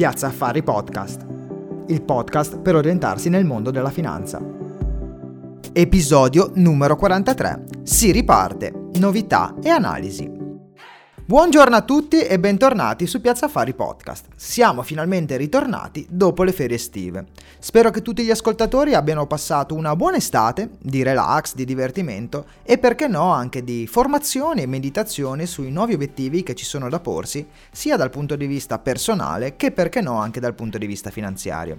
Piazza Affari Podcast, il podcast per orientarsi nel mondo della finanza. Episodio numero 43. Si riparte, novità e analisi. Buongiorno a tutti e bentornati su Piazza Affari Podcast. Siamo finalmente ritornati dopo le ferie estive. Spero che tutti gli ascoltatori abbiano passato una buona estate di relax, di divertimento e perché no anche di formazione e meditazione sui nuovi obiettivi che ci sono da porsi, sia dal punto di vista personale che perché no anche dal punto di vista finanziario.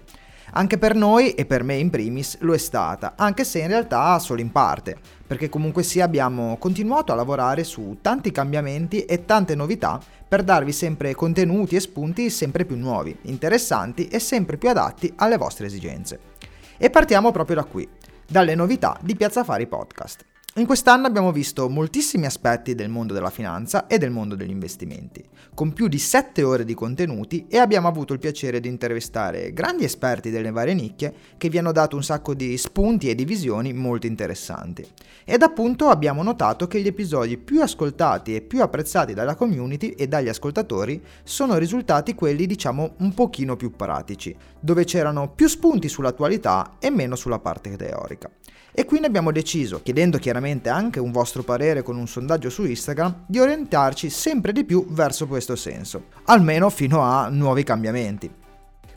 Anche per noi e per me in primis lo è stata, anche se in realtà solo in parte, perché comunque sì abbiamo continuato a lavorare su tanti cambiamenti e tante novità per darvi sempre contenuti e spunti sempre più nuovi, interessanti e sempre più adatti alle vostre esigenze. E partiamo proprio da qui, dalle novità di Piazza Fari Podcast. In quest'anno abbiamo visto moltissimi aspetti del mondo della finanza e del mondo degli investimenti, con più di 7 ore di contenuti e abbiamo avuto il piacere di intervistare grandi esperti delle varie nicchie che vi hanno dato un sacco di spunti e di visioni molto interessanti. Ed appunto abbiamo notato che gli episodi più ascoltati e più apprezzati dalla community e dagli ascoltatori sono risultati quelli diciamo un pochino più pratici, dove c'erano più spunti sull'attualità e meno sulla parte teorica. E quindi abbiamo deciso, chiedendo chiaramente anche un vostro parere con un sondaggio su Instagram, di orientarci sempre di più verso questo senso, almeno fino a nuovi cambiamenti.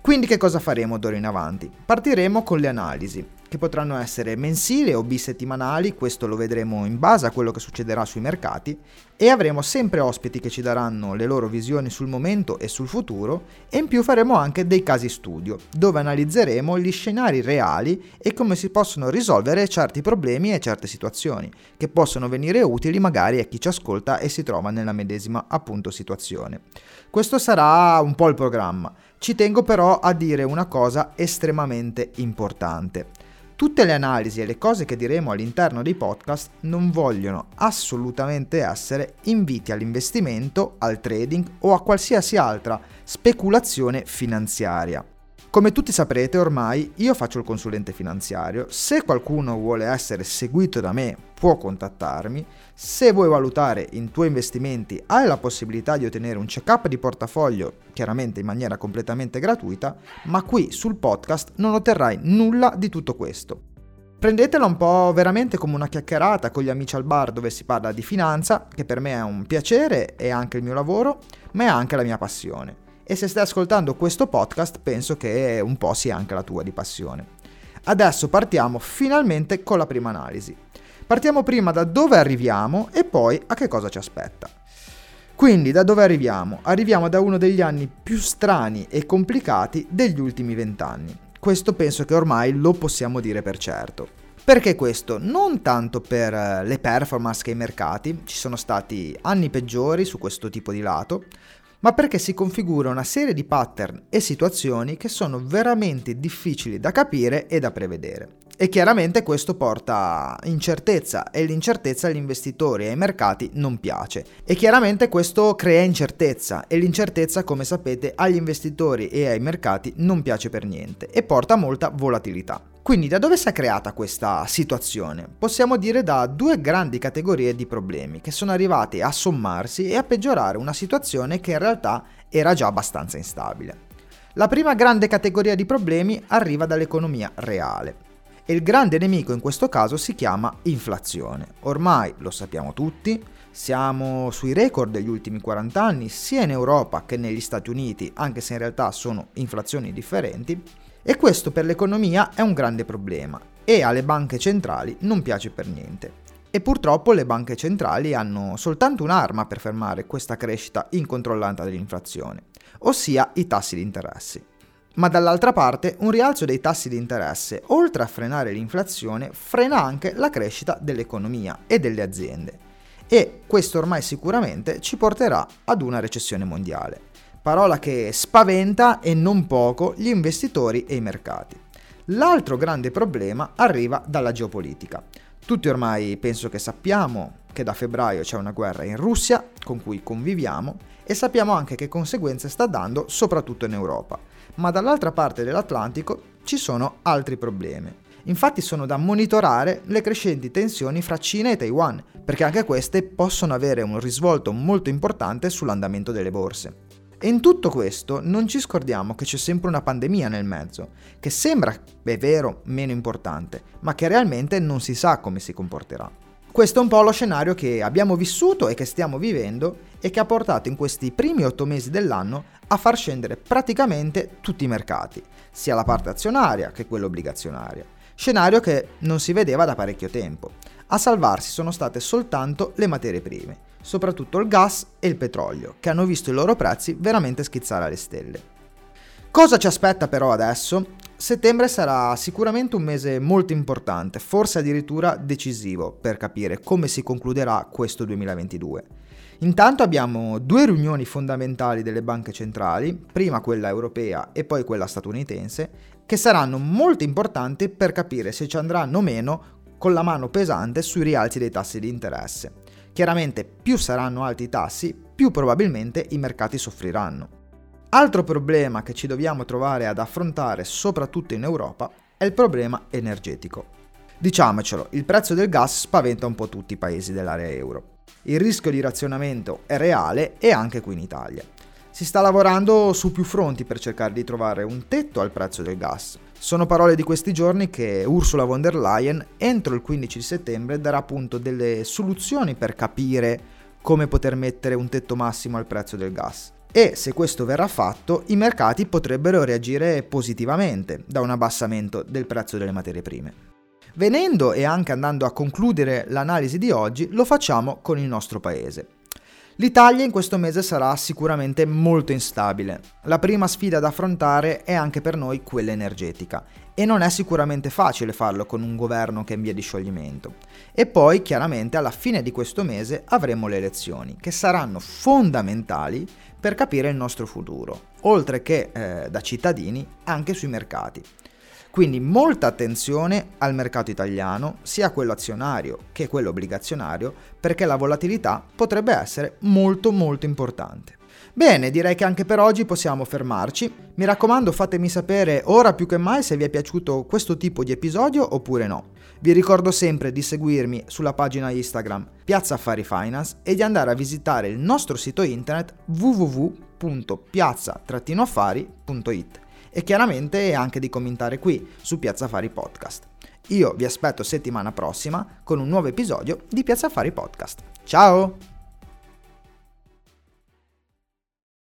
Quindi che cosa faremo d'ora in avanti? Partiremo con le analisi, che potranno essere mensili o bisettimanali, questo lo vedremo in base a quello che succederà sui mercati, e avremo sempre ospiti che ci daranno le loro visioni sul momento e sul futuro, e in più faremo anche dei casi studio, dove analizzeremo gli scenari reali e come si possono risolvere certi problemi e certe situazioni, che possono venire utili magari a chi ci ascolta e si trova nella medesima appunto situazione. Questo sarà un po' il programma. Ci tengo però a dire una cosa estremamente importante. Tutte le analisi e le cose che diremo all'interno dei podcast non vogliono assolutamente essere inviti all'investimento, al trading o a qualsiasi altra speculazione finanziaria. Come tutti saprete ormai io faccio il consulente finanziario, se qualcuno vuole essere seguito da me può contattarmi, se vuoi valutare i tuoi investimenti hai la possibilità di ottenere un check-up di portafoglio, chiaramente in maniera completamente gratuita, ma qui sul podcast non otterrai nulla di tutto questo. Prendetela un po' veramente come una chiacchierata con gli amici al bar dove si parla di finanza, che per me è un piacere, è anche il mio lavoro, ma è anche la mia passione e se stai ascoltando questo podcast penso che un po' sia anche la tua di passione. Adesso partiamo finalmente con la prima analisi. Partiamo prima da dove arriviamo e poi a che cosa ci aspetta. Quindi da dove arriviamo? Arriviamo da uno degli anni più strani e complicati degli ultimi vent'anni. Questo penso che ormai lo possiamo dire per certo. Perché questo? Non tanto per eh, le performance che i mercati, ci sono stati anni peggiori su questo tipo di lato, ma perché si configura una serie di pattern e situazioni che sono veramente difficili da capire e da prevedere. E chiaramente questo porta incertezza e l'incertezza agli investitori e ai mercati non piace. E chiaramente questo crea incertezza e l'incertezza, come sapete, agli investitori e ai mercati non piace per niente e porta molta volatilità. Quindi da dove si è creata questa situazione? Possiamo dire da due grandi categorie di problemi che sono arrivati a sommarsi e a peggiorare una situazione che in realtà era già abbastanza instabile. La prima grande categoria di problemi arriva dall'economia reale e il grande nemico in questo caso si chiama inflazione. Ormai lo sappiamo tutti, siamo sui record degli ultimi 40 anni sia in Europa che negli Stati Uniti, anche se in realtà sono inflazioni differenti e questo per l'economia è un grande problema e alle banche centrali non piace per niente. E purtroppo le banche centrali hanno soltanto un'arma per fermare questa crescita incontrollata dell'inflazione, ossia i tassi di interesse. Ma dall'altra parte un rialzo dei tassi di interesse, oltre a frenare l'inflazione, frena anche la crescita dell'economia e delle aziende. E questo ormai sicuramente ci porterà ad una recessione mondiale parola che spaventa e non poco gli investitori e i mercati. L'altro grande problema arriva dalla geopolitica. Tutti ormai penso che sappiamo che da febbraio c'è una guerra in Russia con cui conviviamo e sappiamo anche che conseguenze sta dando soprattutto in Europa. Ma dall'altra parte dell'Atlantico ci sono altri problemi. Infatti sono da monitorare le crescenti tensioni fra Cina e Taiwan, perché anche queste possono avere un risvolto molto importante sull'andamento delle borse. E in tutto questo non ci scordiamo che c'è sempre una pandemia nel mezzo, che sembra, è vero, meno importante, ma che realmente non si sa come si comporterà. Questo è un po' lo scenario che abbiamo vissuto e che stiamo vivendo e che ha portato in questi primi otto mesi dell'anno a far scendere praticamente tutti i mercati, sia la parte azionaria che quella obbligazionaria. Scenario che non si vedeva da parecchio tempo. A salvarsi sono state soltanto le materie prime, soprattutto il gas e il petrolio, che hanno visto i loro prezzi veramente schizzare alle stelle. Cosa ci aspetta però adesso? Settembre sarà sicuramente un mese molto importante, forse addirittura decisivo, per capire come si concluderà questo 2022. Intanto abbiamo due riunioni fondamentali delle banche centrali, prima quella europea e poi quella statunitense, che saranno molto importanti per capire se ci andranno meno con la mano pesante sui rialzi dei tassi di interesse. Chiaramente più saranno alti i tassi, più probabilmente i mercati soffriranno. Altro problema che ci dobbiamo trovare ad affrontare soprattutto in Europa è il problema energetico. Diciamocelo, il prezzo del gas spaventa un po' tutti i paesi dell'area euro. Il rischio di razionamento è reale e anche qui in Italia. Si sta lavorando su più fronti per cercare di trovare un tetto al prezzo del gas. Sono parole di questi giorni che Ursula von der Leyen entro il 15 settembre darà appunto delle soluzioni per capire come poter mettere un tetto massimo al prezzo del gas e se questo verrà fatto i mercati potrebbero reagire positivamente da un abbassamento del prezzo delle materie prime. Venendo e anche andando a concludere l'analisi di oggi, lo facciamo con il nostro paese. L'Italia in questo mese sarà sicuramente molto instabile. La prima sfida da affrontare è anche per noi quella energetica e non è sicuramente facile farlo con un governo che è in via di scioglimento. E poi chiaramente alla fine di questo mese avremo le elezioni che saranno fondamentali per capire il nostro futuro, oltre che eh, da cittadini anche sui mercati. Quindi molta attenzione al mercato italiano, sia quello azionario che quello obbligazionario, perché la volatilità potrebbe essere molto molto importante. Bene, direi che anche per oggi possiamo fermarci. Mi raccomando fatemi sapere ora più che mai se vi è piaciuto questo tipo di episodio oppure no. Vi ricordo sempre di seguirmi sulla pagina Instagram Piazza Affari Finance e di andare a visitare il nostro sito internet www.piazza-affari.it e chiaramente anche di commentare qui su Piazza Affari Podcast. Io vi aspetto settimana prossima con un nuovo episodio di Piazza Affari Podcast. Ciao!